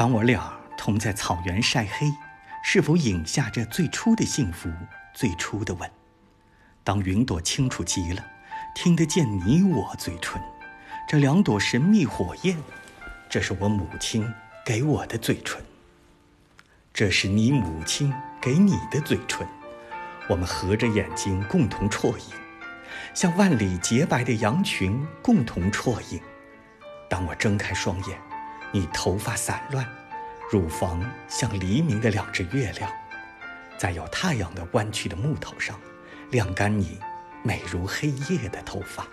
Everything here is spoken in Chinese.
当我俩同在草原晒黑，是否饮下这最初的幸福、最初的吻？当云朵清楚极了，听得见你我嘴唇，这两朵神秘火焰，这是我母亲给我的嘴唇，这是你母亲给你的嘴唇，我们合着眼睛共同啜饮，像万里洁白的羊群共同啜饮。当我睁开双眼，你头发散乱，乳房像黎明的两只月亮，在有太阳的弯曲的木头上。晾干你美如黑夜的头发。